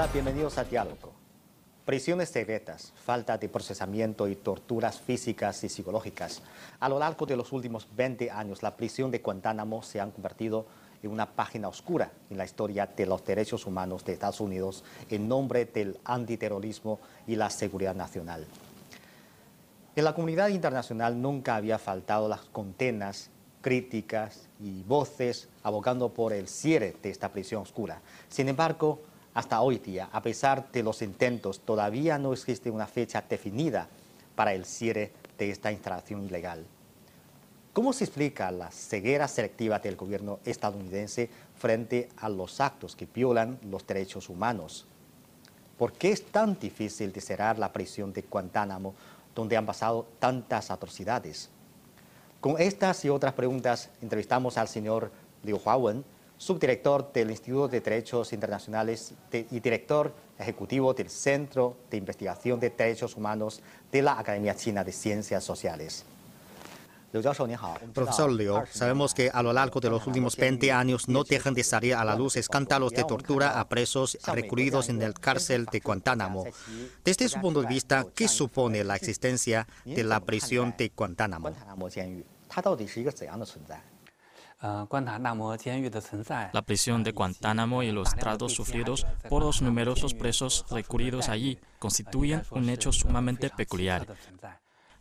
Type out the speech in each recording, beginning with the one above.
Hola, bienvenidos a Diálogo. Prisiones secretas, falta de procesamiento y torturas físicas y psicológicas. A lo largo de los últimos 20 años, la prisión de Guantánamo se han convertido en una página oscura en la historia de los derechos humanos de Estados Unidos en nombre del antiterrorismo y la seguridad nacional. En la comunidad internacional nunca había faltado las condenas, críticas y voces abogando por el cierre de esta prisión oscura. Sin embargo, hasta hoy día, a pesar de los intentos, todavía no existe una fecha definida para el cierre de esta instalación ilegal. ¿Cómo se explica la ceguera selectiva del gobierno estadounidense frente a los actos que violan los derechos humanos? ¿Por qué es tan difícil de cerrar la prisión de Guantánamo, donde han pasado tantas atrocidades? Con estas y otras preguntas entrevistamos al señor Liu Huawen, subdirector del Instituto de Derechos Internacionales y director ejecutivo del Centro de Investigación de Derechos Humanos de la Academia China de Ciencias Sociales. Profesor Liu, sabemos que a lo largo de los últimos 20 años no dejan de salir a la luz escándalos de tortura a presos recluidos en el cárcel de Guantánamo. Desde su punto de vista, ¿qué supone la existencia de la prisión de Guantánamo? La prisión de Guantánamo y los tratos sufridos por los numerosos presos recluidos allí constituyen un hecho sumamente peculiar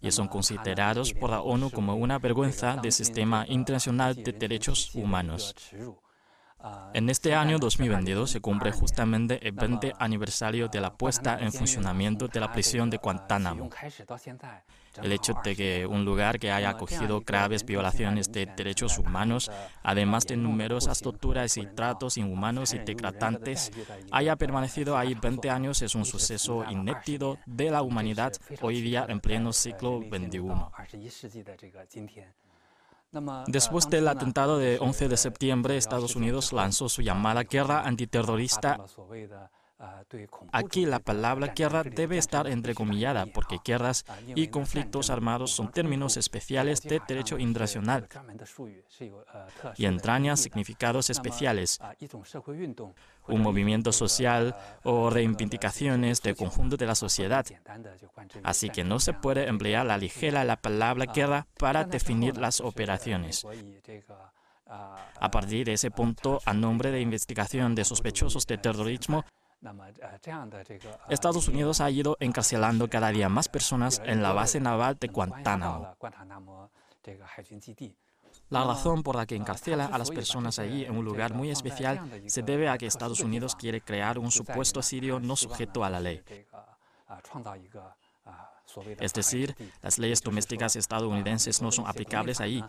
y son considerados por la ONU como una vergüenza del sistema internacional de derechos humanos. En este año 2022 se cumple justamente el 20 aniversario de la puesta en funcionamiento de la prisión de Guantánamo. El hecho de que un lugar que haya acogido graves violaciones de derechos humanos, además de numerosas torturas y tratos inhumanos y degradantes, haya permanecido ahí 20 años es un suceso inédito de la humanidad hoy día en pleno siglo XXI. Después del atentado de 11 de septiembre, Estados Unidos lanzó su llamada guerra antiterrorista. Aquí la palabra guerra debe estar entrecomillada porque guerras y conflictos armados son términos especiales de derecho internacional y entrañan significados especiales un movimiento social o reivindicaciones del conjunto de la sociedad. Así que no se puede emplear la ligera la palabra guerra para definir las operaciones. A partir de ese punto, a nombre de investigación de sospechosos de terrorismo, Estados Unidos ha ido encarcelando cada día más personas en la base naval de Guantánamo. La razón por la que encarcela a las personas allí en un lugar muy especial se debe a que Estados Unidos quiere crear un supuesto sirio no sujeto a la ley. Es decir, las leyes domésticas estadounidenses no son aplicables allí.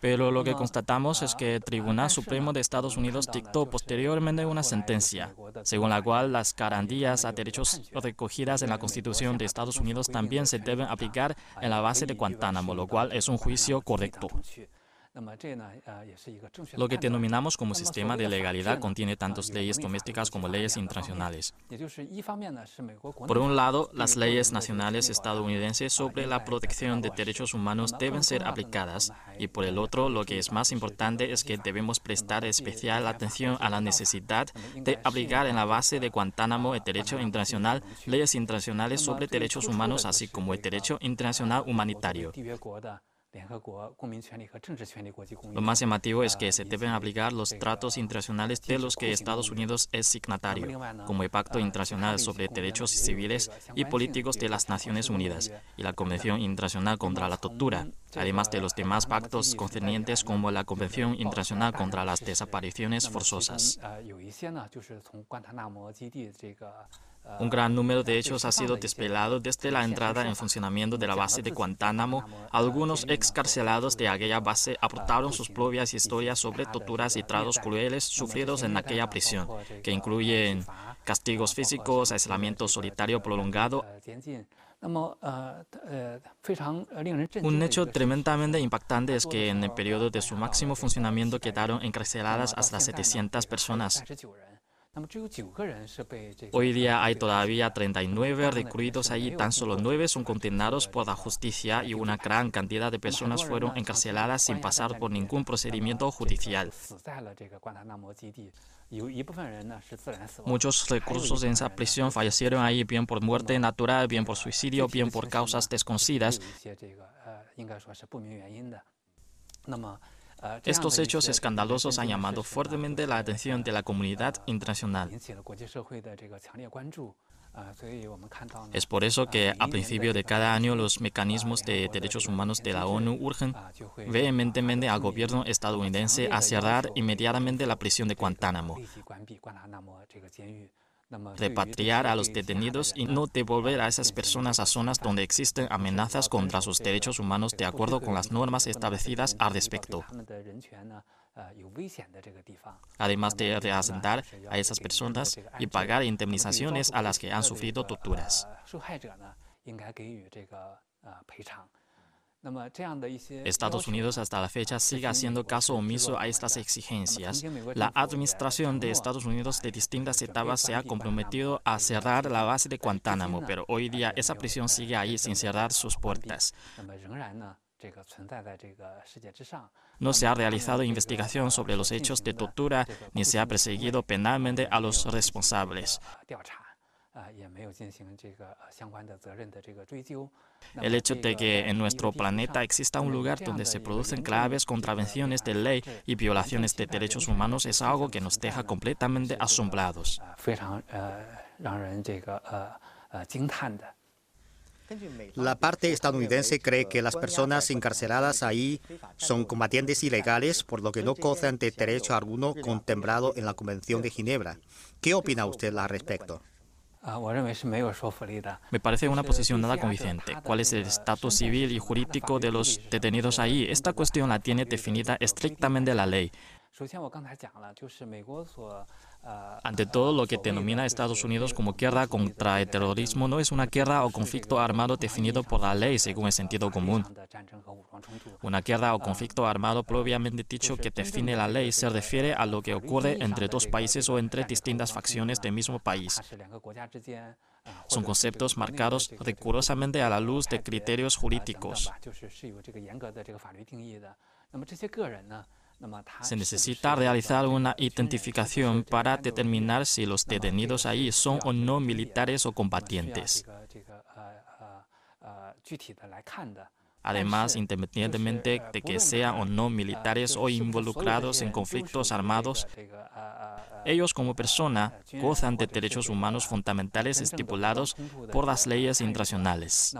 Pero lo que constatamos es que el Tribunal Supremo de Estados Unidos dictó posteriormente una sentencia, según la cual las garantías a derechos recogidas en la Constitución de Estados Unidos también se deben aplicar en la base de Guantánamo, lo cual es un juicio correcto. Lo que denominamos como sistema de legalidad contiene tanto leyes domésticas como leyes internacionales. Por un lado, las leyes nacionales estadounidenses sobre la protección de derechos humanos deben ser aplicadas y por el otro, lo que es más importante es que debemos prestar especial atención a la necesidad de aplicar en la base de Guantánamo el derecho internacional, leyes internacionales sobre derechos humanos, así como el derecho internacional humanitario. Lo más llamativo es que se deben aplicar los tratos internacionales de los que Estados Unidos es signatario, como el Pacto Internacional sobre Derechos Civiles y Políticos de las Naciones Unidas y la Convención Internacional contra la Tortura, además de los demás pactos concernientes como la Convención Internacional contra las Desapariciones Forzosas. Un gran número de hechos ha sido desvelado desde la entrada en funcionamiento de la base de Guantánamo. Algunos excarcelados de aquella base aportaron sus propias historias sobre torturas y tratos crueles sufridos en aquella prisión, que incluyen castigos físicos, aislamiento solitario prolongado. Un hecho tremendamente impactante es que en el periodo de su máximo funcionamiento quedaron encarceladas hasta 700 personas. Hoy día hay todavía 39 recluidos allí, tan solo 9 son condenados por la justicia y una gran cantidad de personas fueron encarceladas sin pasar por ningún procedimiento judicial. Muchos reclusos en esa prisión fallecieron ahí bien por muerte natural, bien por suicidio, bien por causas desconocidas. Estos hechos escandalosos han llamado fuertemente la atención de la comunidad internacional. Es por eso que a principio de cada año los mecanismos de derechos humanos de la ONU urgen vehementemente al gobierno estadounidense a cerrar inmediatamente la prisión de Guantánamo repatriar a los detenidos y no devolver a esas personas a zonas donde existen amenazas contra sus derechos humanos de acuerdo con las normas establecidas al respecto. Además de reasentar a esas personas y pagar indemnizaciones a las que han sufrido torturas. Estados Unidos hasta la fecha sigue haciendo caso omiso a estas exigencias. La administración de Estados Unidos de distintas etapas se ha comprometido a cerrar la base de Guantánamo, pero hoy día esa prisión sigue ahí sin cerrar sus puertas. No se ha realizado investigación sobre los hechos de tortura ni se ha perseguido penalmente a los responsables. El hecho de que en nuestro planeta exista un lugar donde se producen graves contravenciones de ley y violaciones de derechos humanos es algo que nos deja completamente asombrados. La parte estadounidense cree que las personas encarceladas ahí son combatientes ilegales, por lo que no gozan de derecho alguno contemplado en la Convención de Ginebra. ¿Qué opina usted al respecto? Me parece una posición nada convincente. ¿Cuál es el estatus civil y jurídico de los detenidos ahí? Esta cuestión la tiene definida estrictamente la ley. Ante todo, lo que denomina Estados Unidos como guerra contra el terrorismo no es una guerra o conflicto armado definido por la ley según el sentido común. Una guerra o conflicto armado propiamente dicho que define la ley se refiere a lo que ocurre entre dos países o entre distintas facciones del mismo país. Son conceptos marcados rigurosamente a la luz de criterios jurídicos. Se necesita realizar una identificación para determinar si los detenidos ahí son o no militares o combatientes. Además, independientemente de que sean o no militares o involucrados en conflictos armados, ellos como persona gozan de derechos humanos fundamentales estipulados por las leyes internacionales.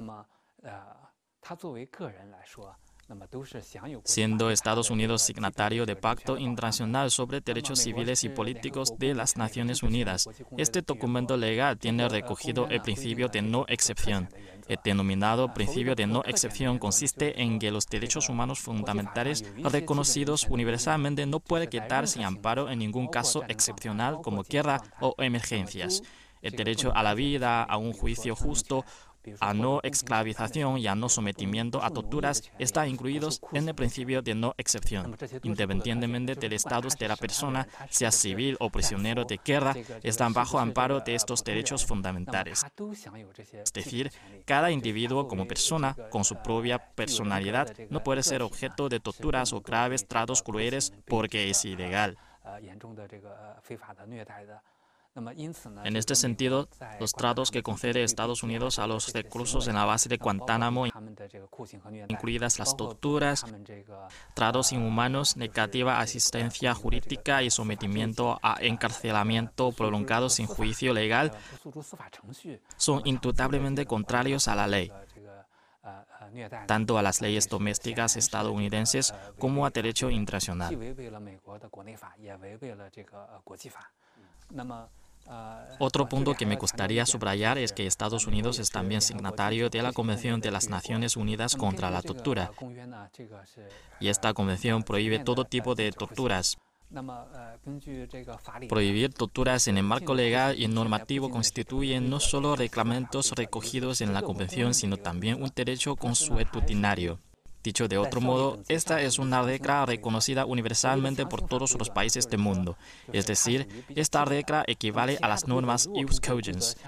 Siendo Estados Unidos signatario del Pacto Internacional sobre Derechos Civiles y Políticos de las Naciones Unidas, este documento legal tiene recogido el principio de no excepción. El denominado principio de no excepción consiste en que los derechos humanos fundamentales reconocidos universalmente no pueden quedar sin amparo en ningún caso excepcional como guerra o emergencias. El derecho a la vida, a un juicio justo a no esclavización y a no sometimiento a torturas están incluidos en el principio de no excepción. Independientemente del estatus de la persona, sea civil o prisionero de guerra, están bajo amparo de estos derechos fundamentales. Es decir, cada individuo como persona, con su propia personalidad, no puede ser objeto de torturas o graves tratos crueles porque es ilegal. En este sentido, los tratos que concede Estados Unidos a los reclusos en la base de Guantánamo, incluidas las torturas, tratos inhumanos, negativa asistencia jurídica y sometimiento a encarcelamiento prolongado sin juicio legal, son indudablemente contrarios a la ley tanto a las leyes domésticas estadounidenses como a derecho internacional. Otro punto que me gustaría subrayar es que Estados Unidos es también signatario de la Convención de las Naciones Unidas contra la Tortura. Y esta convención prohíbe todo tipo de torturas. Prohibir torturas en el marco legal y normativo constituye no solo reglamentos recogidos en la Convención, sino también un derecho consuetudinario. Dicho de otro modo, esta es una regla reconocida universalmente por todos los países del mundo. Es decir, esta regla equivale a las normas ius cogens.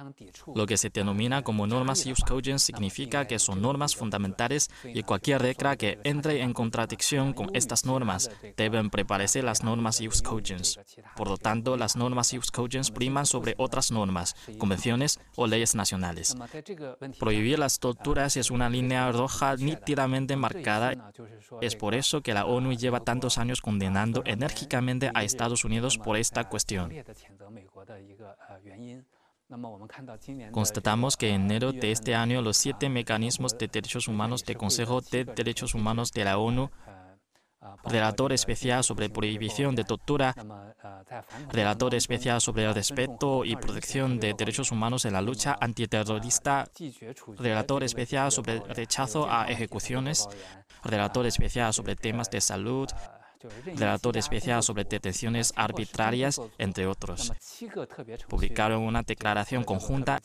Lo que se denomina como normas ius cogens significa que son normas fundamentales y cualquier regla que entre en contradicción con estas normas deben prevalecer las normas ius cogens. Por lo tanto, las normas ius cogens priman sobre otras normas, convenciones o leyes nacionales. Prohibir las torturas es una línea roja nítidamente marcada es por eso que la ONU lleva tantos años condenando enérgicamente a Estados Unidos por esta cuestión. Constatamos que en enero de este año los siete mecanismos de derechos humanos del Consejo de Derechos Humanos de la ONU relator especial sobre prohibición de tortura, relator especial sobre el respeto y protección de derechos humanos en la lucha antiterrorista, relator especial sobre rechazo a ejecuciones, relator especial sobre temas de salud, relator especial sobre detenciones arbitrarias, entre otros. Publicaron una declaración conjunta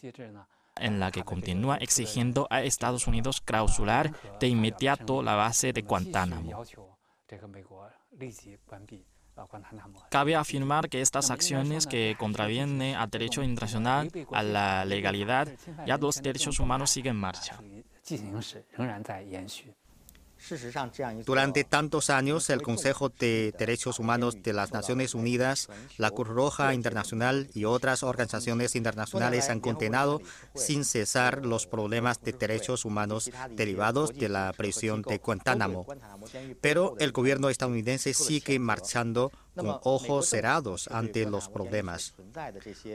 en la que continúa exigiendo a Estados Unidos clausular de inmediato la base de Guantánamo. Cabe afirmar que estas acciones que contravienen al derecho internacional, a la legalidad y a los derechos humanos siguen en marcha. Durante tantos años, el Consejo de Derechos Humanos de las Naciones Unidas, la Cruz Roja Internacional y otras organizaciones internacionales han condenado sin cesar los problemas de derechos humanos derivados de la prisión de Guantánamo. Pero el gobierno estadounidense sigue marchando con ojos cerrados ante los problemas.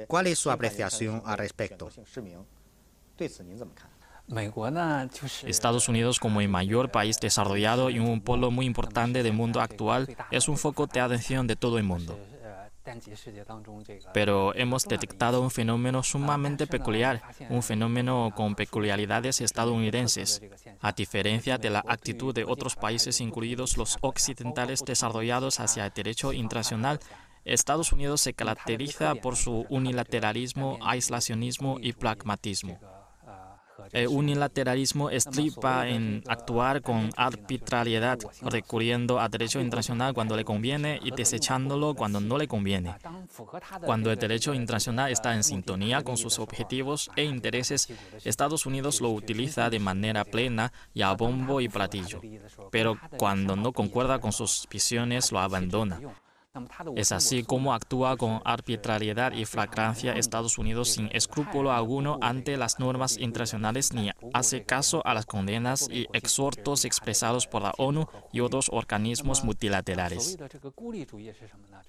¿Cuál es su apreciación al respecto? Estados Unidos, como el mayor país desarrollado y un polo muy importante del mundo actual, es un foco de atención de todo el mundo. Pero hemos detectado un fenómeno sumamente peculiar, un fenómeno con peculiaridades estadounidenses. A diferencia de la actitud de otros países, incluidos los occidentales desarrollados hacia el derecho internacional, Estados Unidos se caracteriza por su unilateralismo, aislacionismo y pragmatismo. El unilateralismo estripa en actuar con arbitrariedad, recurriendo a derecho internacional cuando le conviene y desechándolo cuando no le conviene. Cuando el derecho internacional está en sintonía con sus objetivos e intereses, Estados Unidos lo utiliza de manera plena y a bombo y platillo. Pero cuando no concuerda con sus visiones, lo abandona. Es así como actúa con arbitrariedad y flagrancia Estados Unidos sin escrúpulo alguno ante las normas internacionales ni hace caso a las condenas y exhortos expresados por la ONU y otros organismos multilaterales.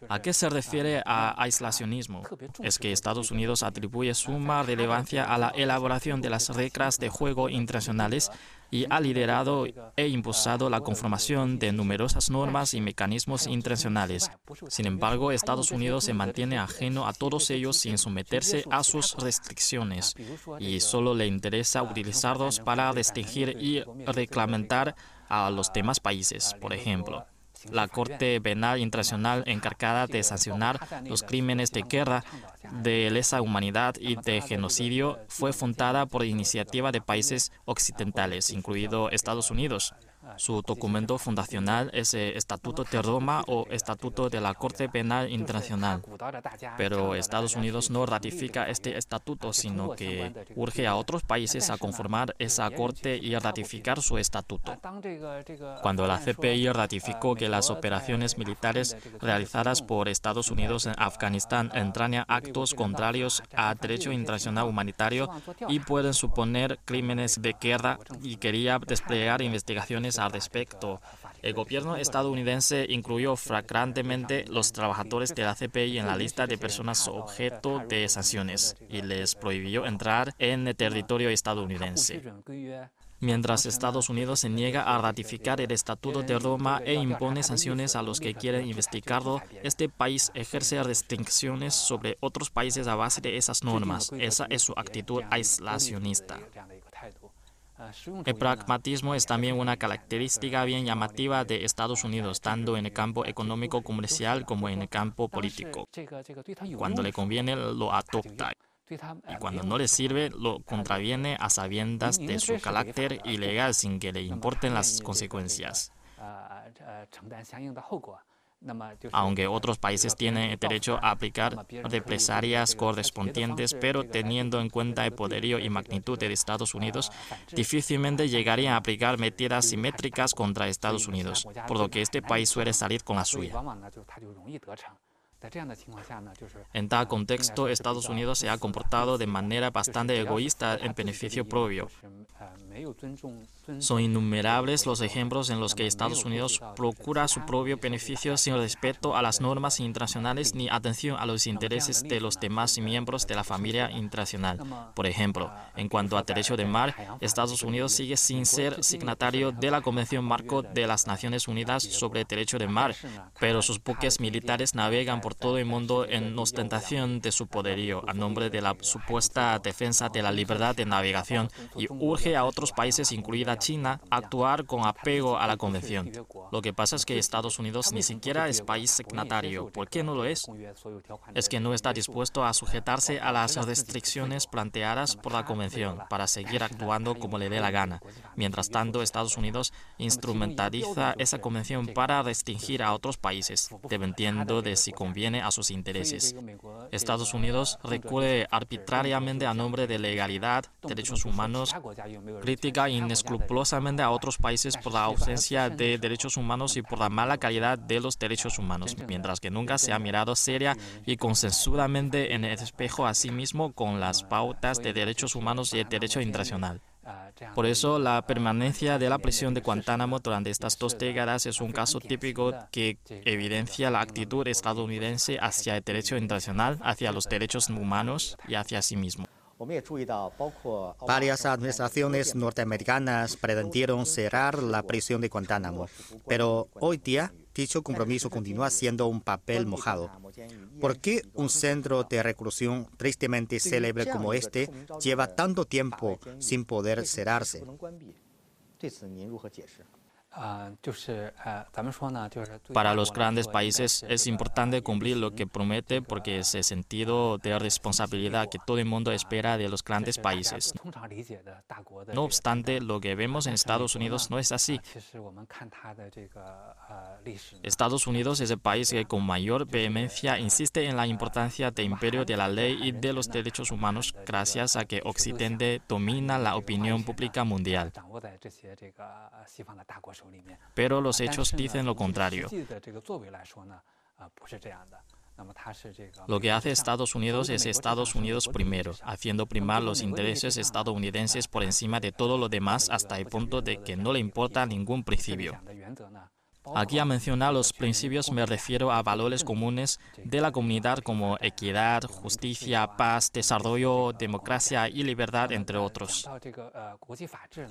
¿A qué se refiere a aislacionismo? Es que Estados Unidos atribuye suma relevancia a la elaboración de las reglas de juego internacionales y ha liderado e impulsado la conformación de numerosas normas y mecanismos internacionales. Sin embargo, Estados Unidos se mantiene ajeno a todos ellos sin someterse a sus restricciones y solo le interesa utilizarlos para restringir y reglamentar a los demás países, por ejemplo. La Corte Penal Internacional encargada de sancionar los crímenes de guerra, de lesa humanidad y de genocidio fue fundada por iniciativa de países occidentales, incluido Estados Unidos. Su documento fundacional es el Estatuto de Roma o Estatuto de la Corte Penal Internacional. Pero Estados Unidos no ratifica este estatuto, sino que urge a otros países a conformar esa Corte y a ratificar su estatuto. Cuando la CPI ratificó que las operaciones militares realizadas por Estados Unidos en Afganistán entrañan actos contrarios al derecho internacional humanitario y pueden suponer crímenes de guerra y quería desplegar investigaciones al respecto. El gobierno estadounidense incluyó flagrantemente los trabajadores de la CPI en la lista de personas objeto de sanciones y les prohibió entrar en el territorio estadounidense. Mientras Estados Unidos se niega a ratificar el Estatuto de Roma e impone sanciones a los que quieren investigarlo, este país ejerce restricciones sobre otros países a base de esas normas. Esa es su actitud aislacionista. El pragmatismo es también una característica bien llamativa de Estados Unidos, tanto en el campo económico comercial como en el campo político. Cuando le conviene, lo adopta. Y cuando no le sirve, lo contraviene a sabiendas de su carácter ilegal sin que le importen las consecuencias. Aunque otros países tienen el derecho a aplicar represalias correspondientes, pero teniendo en cuenta el poderío y magnitud de Estados Unidos, difícilmente llegarían a aplicar medidas simétricas contra Estados Unidos, por lo que este país suele salir con la suya. En tal contexto, Estados Unidos se ha comportado de manera bastante egoísta en beneficio propio. Son innumerables los ejemplos en los que Estados Unidos procura su propio beneficio sin respeto a las normas internacionales ni atención a los intereses de los demás miembros de la familia internacional. Por ejemplo, en cuanto a derecho de mar, Estados Unidos sigue sin ser signatario de la Convención Marco de las Naciones Unidas sobre derecho de mar, pero sus buques militares navegan por todo el mundo en ostentación de su poderío a nombre de la supuesta defensa de la libertad de navegación y urge a otros países, incluida China, a actuar con apego a la convención. Lo que pasa es que Estados Unidos ni siquiera es país signatario. ¿Por qué no lo es? Es que no está dispuesto a sujetarse a las restricciones planteadas por la convención para seguir actuando como le dé la gana. Mientras tanto, Estados Unidos instrumentaliza esa convención para restringir a otros países, dependiendo de si conviene a sus intereses. Estados Unidos recurre arbitrariamente a nombre de legalidad, derechos humanos, critica inescrupulosamente a otros países por la ausencia de derechos humanos y por la mala calidad de los derechos humanos, mientras que nunca se ha mirado seria y consensuadamente en el espejo a sí mismo con las pautas de derechos humanos y el derecho internacional. Por eso, la permanencia de la prisión de Guantánamo durante estas dos décadas es un caso típico que evidencia la actitud estadounidense hacia el derecho internacional, hacia los derechos humanos y hacia sí mismo. Varias administraciones norteamericanas pretendieron cerrar la prisión de Guantánamo, pero hoy día dicho compromiso continúa siendo un papel mojado. ¿Por qué un centro de reclusión tristemente célebre como este lleva tanto tiempo sin poder cerrarse? Para los grandes países es importante cumplir lo que promete porque es el sentido de responsabilidad que todo el mundo espera de los grandes países. No obstante, lo que vemos en Estados Unidos no es así. Estados Unidos es el país que con mayor vehemencia insiste en la importancia del imperio de la ley y de los derechos humanos gracias a que Occidente domina la opinión pública mundial. Pero los hechos dicen lo contrario. Lo que hace Estados Unidos es Estados Unidos primero, haciendo primar los intereses estadounidenses por encima de todo lo demás hasta el punto de que no le importa ningún principio. Aquí a mencionar los principios me refiero a valores comunes de la comunidad como equidad, justicia, paz, desarrollo, democracia y libertad, entre otros.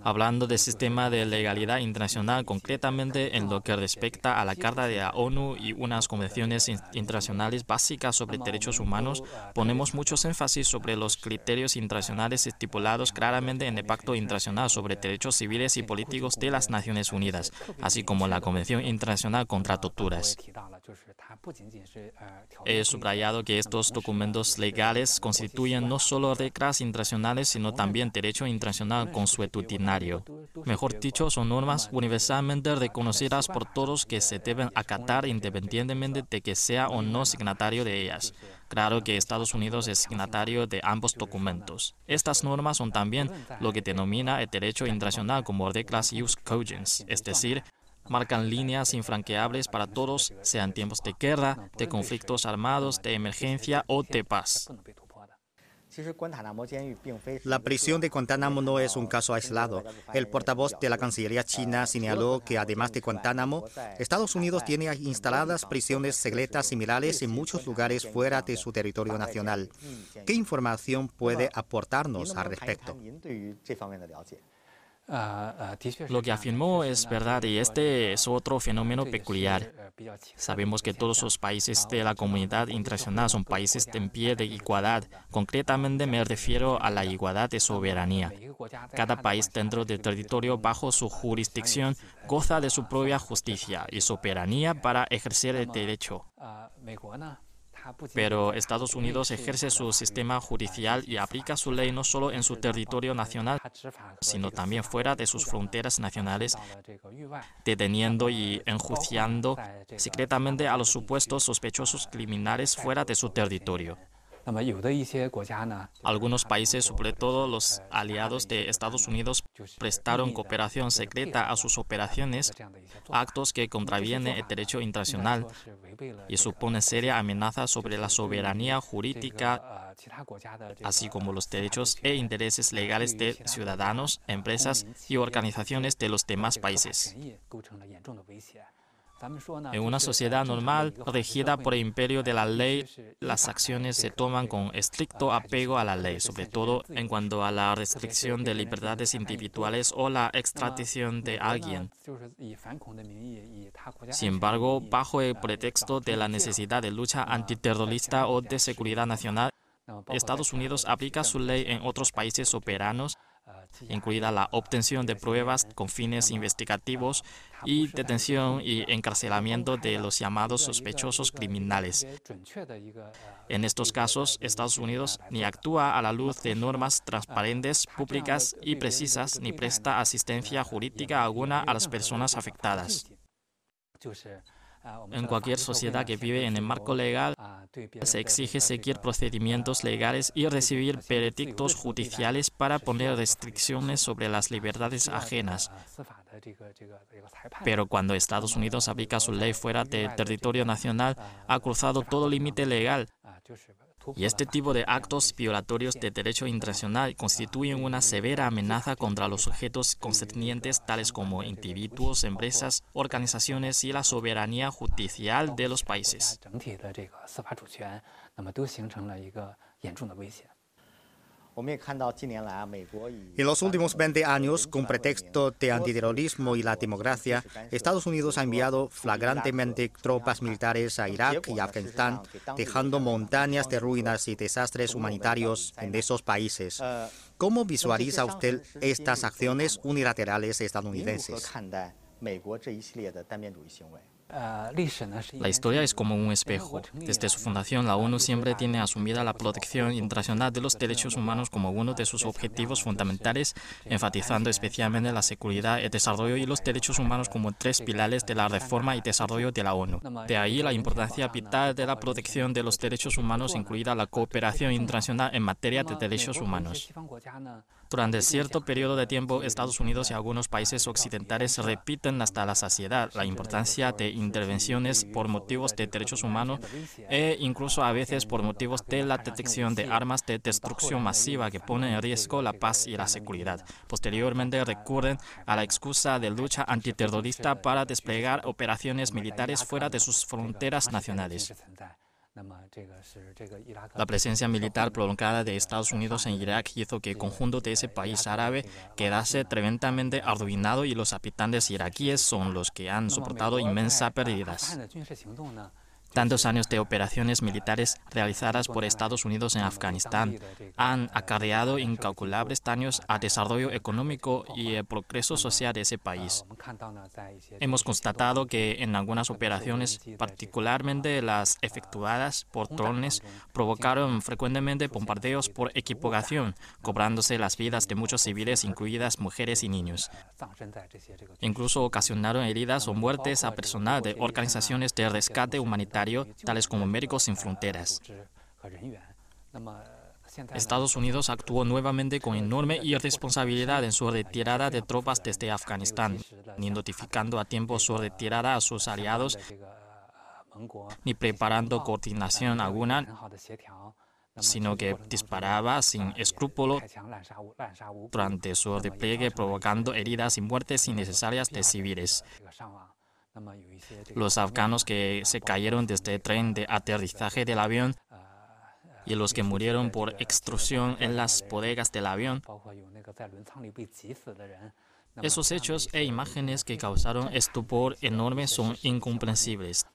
Hablando del sistema de legalidad internacional, concretamente en lo que respecta a la Carta de la ONU y unas convenciones internacionales básicas sobre derechos humanos, ponemos muchos énfasis sobre los criterios internacionales estipulados claramente en el Pacto Internacional sobre Derechos Civiles y Políticos de las Naciones Unidas, así como la Convención Internacional contra Torturas. He subrayado que estos documentos legales constituyen no solo reglas internacionales, sino también derecho internacional consuetudinario. Mejor dicho, son normas universalmente reconocidas por todos que se deben acatar independientemente de que sea o no signatario de ellas. Claro que Estados Unidos es signatario de ambos documentos. Estas normas son también lo que denomina el derecho internacional como reglas jus cogens, es decir, marcan líneas infranqueables para todos, sean tiempos de guerra, de conflictos armados, de emergencia o de paz. La prisión de Guantánamo no es un caso aislado. El portavoz de la Cancillería china señaló que además de Guantánamo, Estados Unidos tiene instaladas prisiones secretas similares en muchos lugares fuera de su territorio nacional. ¿Qué información puede aportarnos al respecto? Lo que afirmó es verdad y este es otro fenómeno peculiar. Sabemos que todos los países de la comunidad internacional son países en pie de igualdad. Concretamente me refiero a la igualdad de soberanía. Cada país dentro del territorio bajo su jurisdicción goza de su propia justicia y soberanía para ejercer el derecho. Pero Estados Unidos ejerce su sistema judicial y aplica su ley no solo en su territorio nacional, sino también fuera de sus fronteras nacionales, deteniendo y enjuiciando secretamente a los supuestos sospechosos criminales fuera de su territorio. Algunos países, sobre todo los aliados de Estados Unidos, prestaron cooperación secreta a sus operaciones, actos que contravienen el derecho internacional y suponen seria amenaza sobre la soberanía jurídica, así como los derechos e intereses legales de ciudadanos, empresas y organizaciones de los demás países. En una sociedad normal, regida por el imperio de la ley, las acciones se toman con estricto apego a la ley, sobre todo en cuanto a la restricción de libertades individuales o la extradición de alguien. Sin embargo, bajo el pretexto de la necesidad de lucha antiterrorista o de seguridad nacional, Estados Unidos aplica su ley en otros países soberanos incluida la obtención de pruebas con fines investigativos y detención y encarcelamiento de los llamados sospechosos criminales. En estos casos, Estados Unidos ni actúa a la luz de normas transparentes, públicas y precisas, ni presta asistencia jurídica alguna a las personas afectadas. En cualquier sociedad que vive en el marco legal, se exige seguir procedimientos legales y recibir veredictos judiciales para poner restricciones sobre las libertades ajenas. Pero cuando Estados Unidos aplica su ley fuera del territorio nacional, ha cruzado todo límite legal y este tipo de actos violatorios de derecho internacional constituyen una severa amenaza contra los sujetos concernientes tales como individuos, empresas, organizaciones y la soberanía judicial de los países. En los últimos 20 años, con pretexto de antiterrorismo y la democracia, Estados Unidos ha enviado flagrantemente tropas militares a Irak y Afganistán, dejando montañas de ruinas y desastres humanitarios en esos países. ¿Cómo visualiza usted estas acciones unilaterales estadounidenses? La historia es como un espejo. Desde su fundación, la ONU siempre tiene asumida la protección internacional de los derechos humanos como uno de sus objetivos fundamentales, enfatizando especialmente la seguridad, el desarrollo y los derechos humanos como tres pilares de la reforma y desarrollo de la ONU. De ahí la importancia vital de la protección de los derechos humanos, incluida la cooperación internacional en materia de derechos humanos. Durante cierto periodo de tiempo, Estados Unidos y algunos países occidentales repiten hasta la saciedad la importancia de intervenciones por motivos de derechos humanos e incluso a veces por motivos de la detección de armas de destrucción masiva que ponen en riesgo la paz y la seguridad. Posteriormente recurren a la excusa de lucha antiterrorista para desplegar operaciones militares fuera de sus fronteras nacionales. La presencia militar prolongada de Estados Unidos en Irak hizo que el conjunto de ese país árabe quedase tremendamente arruinado y los habitantes iraquíes son los que han soportado inmensas pérdidas. Tantos años de operaciones militares realizadas por Estados Unidos en Afganistán han acarreado incalculables daños al desarrollo económico y el progreso social de ese país. Hemos constatado que en algunas operaciones, particularmente las efectuadas por drones, provocaron frecuentemente bombardeos por equivocación, cobrándose las vidas de muchos civiles, incluidas mujeres y niños. Incluso ocasionaron heridas o muertes a personal de organizaciones de rescate humanitario tales como Médicos Sin Fronteras. Estados Unidos actuó nuevamente con enorme irresponsabilidad en su retirada de tropas desde Afganistán, ni notificando a tiempo su retirada a sus aliados, ni preparando coordinación alguna, sino que disparaba sin escrúpulo durante su despliegue, provocando heridas y muertes innecesarias de civiles. Los afganos que se cayeron desde el tren de aterrizaje del avión y los que murieron por extrusión en las bodegas del avión. Esos hechos e imágenes que causaron estupor enorme son incomprensibles.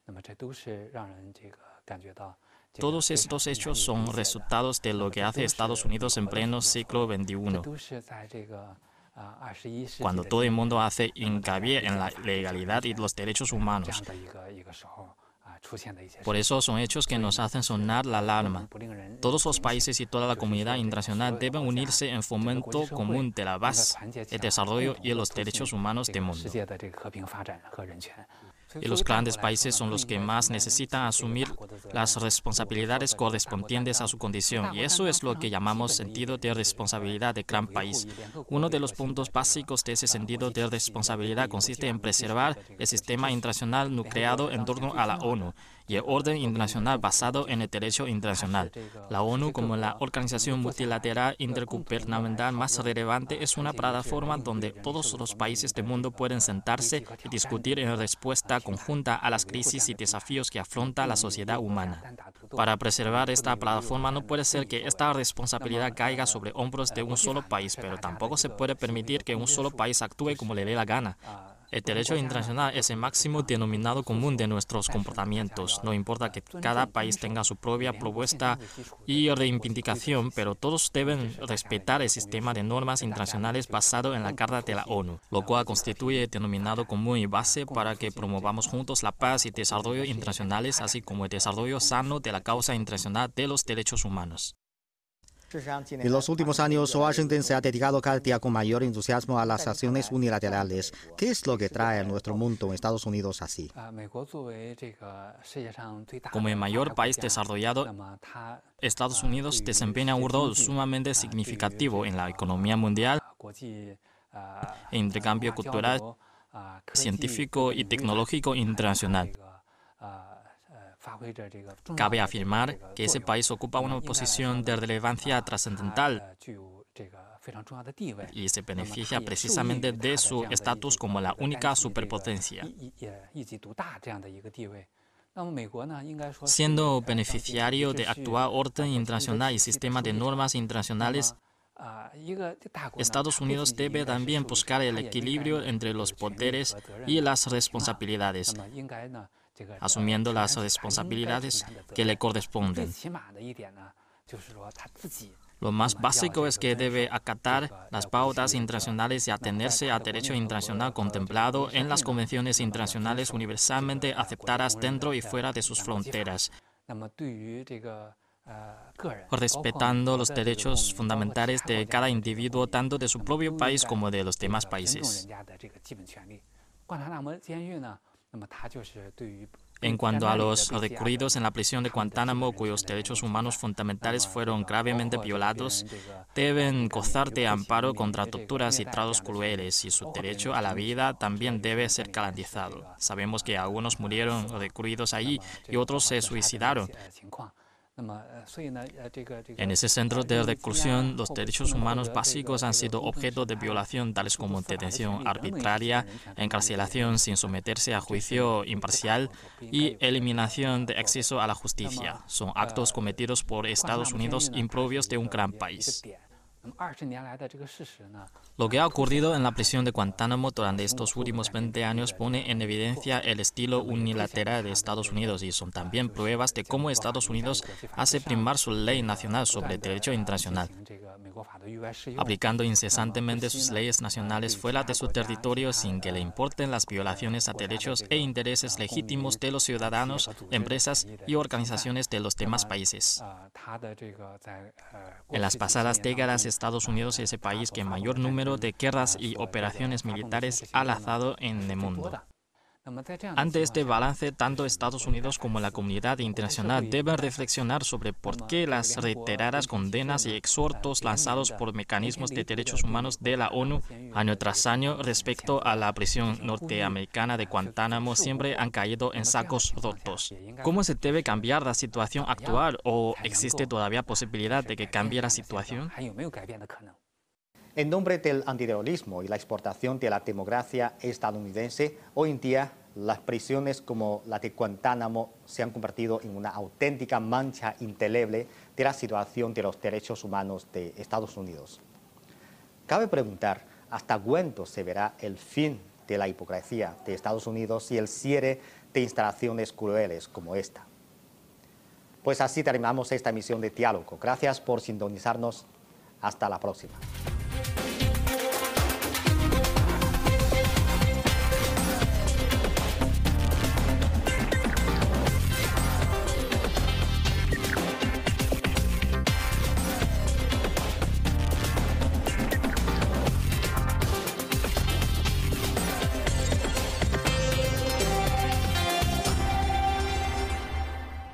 Todos estos hechos son resultados de lo que hace Estados Unidos en pleno siglo XXI cuando todo el mundo hace hincapié en la legalidad y los derechos humanos. Por eso son hechos que nos hacen sonar la alarma. Todos los países y toda la comunidad internacional deben unirse en fomento común de la paz, el desarrollo y los derechos humanos del mundo y los grandes países son los que más necesitan asumir las responsabilidades correspondientes a su condición. Y eso es lo que llamamos sentido de responsabilidad de gran país. Uno de los puntos básicos de ese sentido de responsabilidad consiste en preservar el sistema internacional nucleado en torno a la ONU y el orden internacional basado en el derecho internacional. La ONU, como la organización multilateral intergubernamental más relevante, es una plataforma donde todos los países del mundo pueden sentarse y discutir en respuesta conjunta a las crisis y desafíos que afronta la sociedad humana. Para preservar esta plataforma no puede ser que esta responsabilidad caiga sobre hombros de un solo país, pero tampoco se puede permitir que un solo país actúe como le dé la gana. El derecho internacional es el máximo denominado común de nuestros comportamientos. No importa que cada país tenga su propia propuesta y reivindicación, pero todos deben respetar el sistema de normas internacionales basado en la Carta de la ONU, lo cual constituye el denominado común y base para que promovamos juntos la paz y desarrollo internacionales, así como el desarrollo sano de la causa internacional de los derechos humanos. En los últimos años, Washington se ha dedicado cada día con mayor entusiasmo a las acciones unilaterales. ¿Qué es lo que trae a nuestro mundo en Estados Unidos así? Como el mayor país desarrollado, Estados Unidos desempeña un rol sumamente significativo en la economía mundial e intercambio cultural, científico y tecnológico internacional. Cabe afirmar que ese país ocupa una posición de relevancia trascendental y se beneficia precisamente de su estatus como la única superpotencia. Siendo beneficiario de actual orden internacional y sistema de normas internacionales, Estados Unidos debe también buscar el equilibrio entre los poderes y las responsabilidades asumiendo las responsabilidades que le corresponden. Lo más básico es que debe acatar las pautas internacionales y atenerse al derecho internacional contemplado en las convenciones internacionales universalmente aceptadas dentro y fuera de sus fronteras, respetando los derechos fundamentales de cada individuo, tanto de su propio país como de los demás países. En cuanto a los recluidos en la prisión de Guantánamo cuyos derechos humanos fundamentales fueron gravemente violados, deben gozar de amparo contra torturas y tratos crueles y su derecho a la vida también debe ser garantizado. Sabemos que algunos murieron recluidos allí y otros se suicidaron. En ese centro de reclusión, los derechos humanos básicos han sido objeto de violación, tales como detención arbitraria, encarcelación sin someterse a juicio imparcial y eliminación de acceso a la justicia. Son actos cometidos por Estados Unidos impropios de un gran país. Lo que ha ocurrido en la prisión de Guantánamo durante estos últimos 20 años pone en evidencia el estilo unilateral de Estados Unidos y son también pruebas de cómo Estados Unidos hace primar su ley nacional sobre el derecho internacional, aplicando incesantemente sus leyes nacionales fuera de su territorio sin que le importen las violaciones a derechos e intereses legítimos de los ciudadanos, empresas y organizaciones de los demás países. En las pasadas décadas, Estados Unidos es el país que mayor número de guerras y operaciones militares ha lanzado en el mundo. Ante este balance, tanto Estados Unidos como la comunidad internacional deben reflexionar sobre por qué las reiteradas condenas y exhortos lanzados por mecanismos de derechos humanos de la ONU año tras año respecto a la prisión norteamericana de Guantánamo siempre han caído en sacos rotos. ¿Cómo se debe cambiar la situación actual o existe todavía posibilidad de que cambie la situación? En nombre del antiterrorismo y la exportación de la democracia estadounidense, hoy en día las prisiones como la de Guantánamo se han convertido en una auténtica mancha indeleble de la situación de los derechos humanos de Estados Unidos. Cabe preguntar hasta cuándo se verá el fin de la hipocresía de Estados Unidos y el cierre de instalaciones crueles como esta. Pues así terminamos esta emisión de Diálogo. Gracias por sintonizarnos. Hasta la próxima.